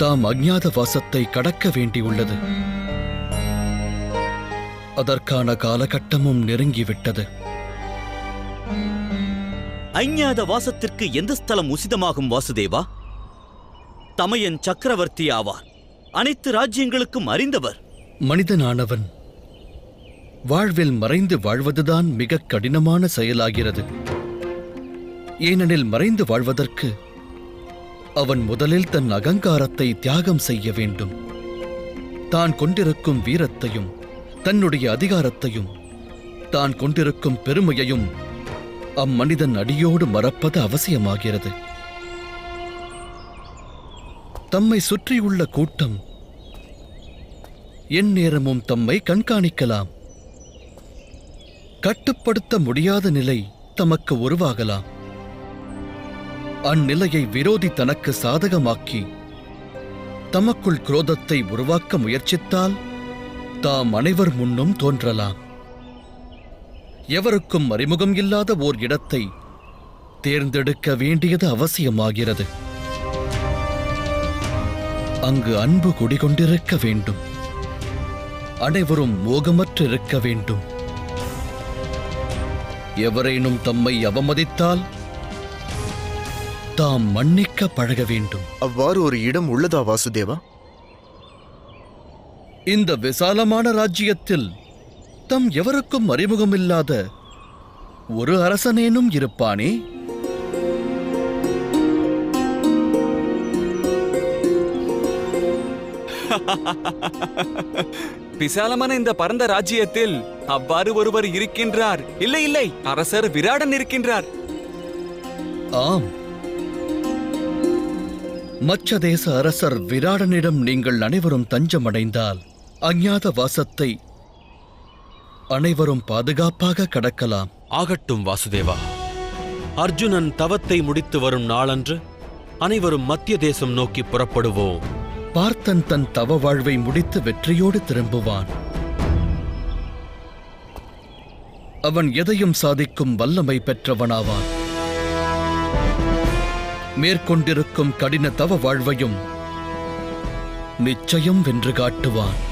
தாம் அஞ்ஞாத வாசத்தை கடக்க வேண்டியுள்ளது. அதற்கான காலகட்டமும் நெருங்கிவிட்டது. அஞ்ஞாத வாசத்திற்கு எந்த ஸ்தலம் உசிதமாகும் வாசுதேவா? தமையன் சக்கரவர்த்தி ஆவார். அனைத்து ராஜ்யங்களுக்கும் அறிந்தவர். மனிதனானவன். வாழ்வில் மறைந்து வாழ்வதுதான் மிக கடினமான செயலாகிறது. ஏனெனில் மறைந்து வாழ்வதற்கு அவன் முதலில் தன் அகங்காரத்தை தியாகம் செய்ய வேண்டும். தான் கொண்டிருக்கும் வீரத்தையும் தன்னுடைய அதிகாரத்தையும் தான் கொண்டிருக்கும் பெருமையையும் அம்மனிதன் அடியோடு மறப்பது அவசியமாகிறது. தம்மை சுற்றியுள்ள கூட்டம் எந்நேரமும் தம்மை கண்காணிக்கலாம். கட்டுப்படுத்த முடியாத நிலை தமக்கு உருவாகலாம். அந்நிலையை விரோதி தனக்கு சாதகமாக்கி தமக்குள் குரோதத்தை உருவாக்க முயற்சித்தால் தாம் அனைவர் முன்னும் தோன்றலாம். எவருக்கும் அறிமுகம் இல்லாத ஓர் இடத்தை தேர்ந்தெடுக்க வேண்டியது அவசியமாகிறது. அங்கு அன்பு குடிகொண்டிருக்க வேண்டும். அனைவரும் மோகமற்றிருக்க வேண்டும். எவரேனும் தம்மை அவமதித்தால் தாம் மன்னிக்க பழக வேண்டும். அவ்வாறு ஒரு இடம் உள்ளதா வாசுதேவா? இந்த விசாலமான ராஜ்யத்தில் தம் எவருக்கும் அறிமுகமில்லாத ஒரு அரசனேனும் இருப்பானே? விசாலமான இந்த பரந்த ராஜ்யத்தில் அவ்வாறு ஒருவர் இருக்கின்றார். இல்லை இல்லை அரசர் விராடன் இருக்கின்றார். ஆம். மச்ச தேச அரசர் விராடனிடம் நீங்கள் அனைவரும் தஞ்சமடைந்தால் அஞ்ஞாத வாசத்தை அனைவரும் பாதுகாப்பாக கடக்கலாம். ஆகட்டும் வாசுதேவா. அர்ஜுனன் தவத்தை முடித்து வரும் நாளன்று அனைவரும் மத்திய தேசம் நோக்கி புறப்படுவோம். பார்த்தன் தன் தவ வாழ்வை முடித்து வெற்றியோடு திரும்புவான். அவன் எதையும் சாதிக்கும் வல்லமை பெற்றவனாவான். மேற்கொண்டிருக்கும் கடின தவ வாழ்வையும் நிச்சயம் வென்று காட்டுவான்.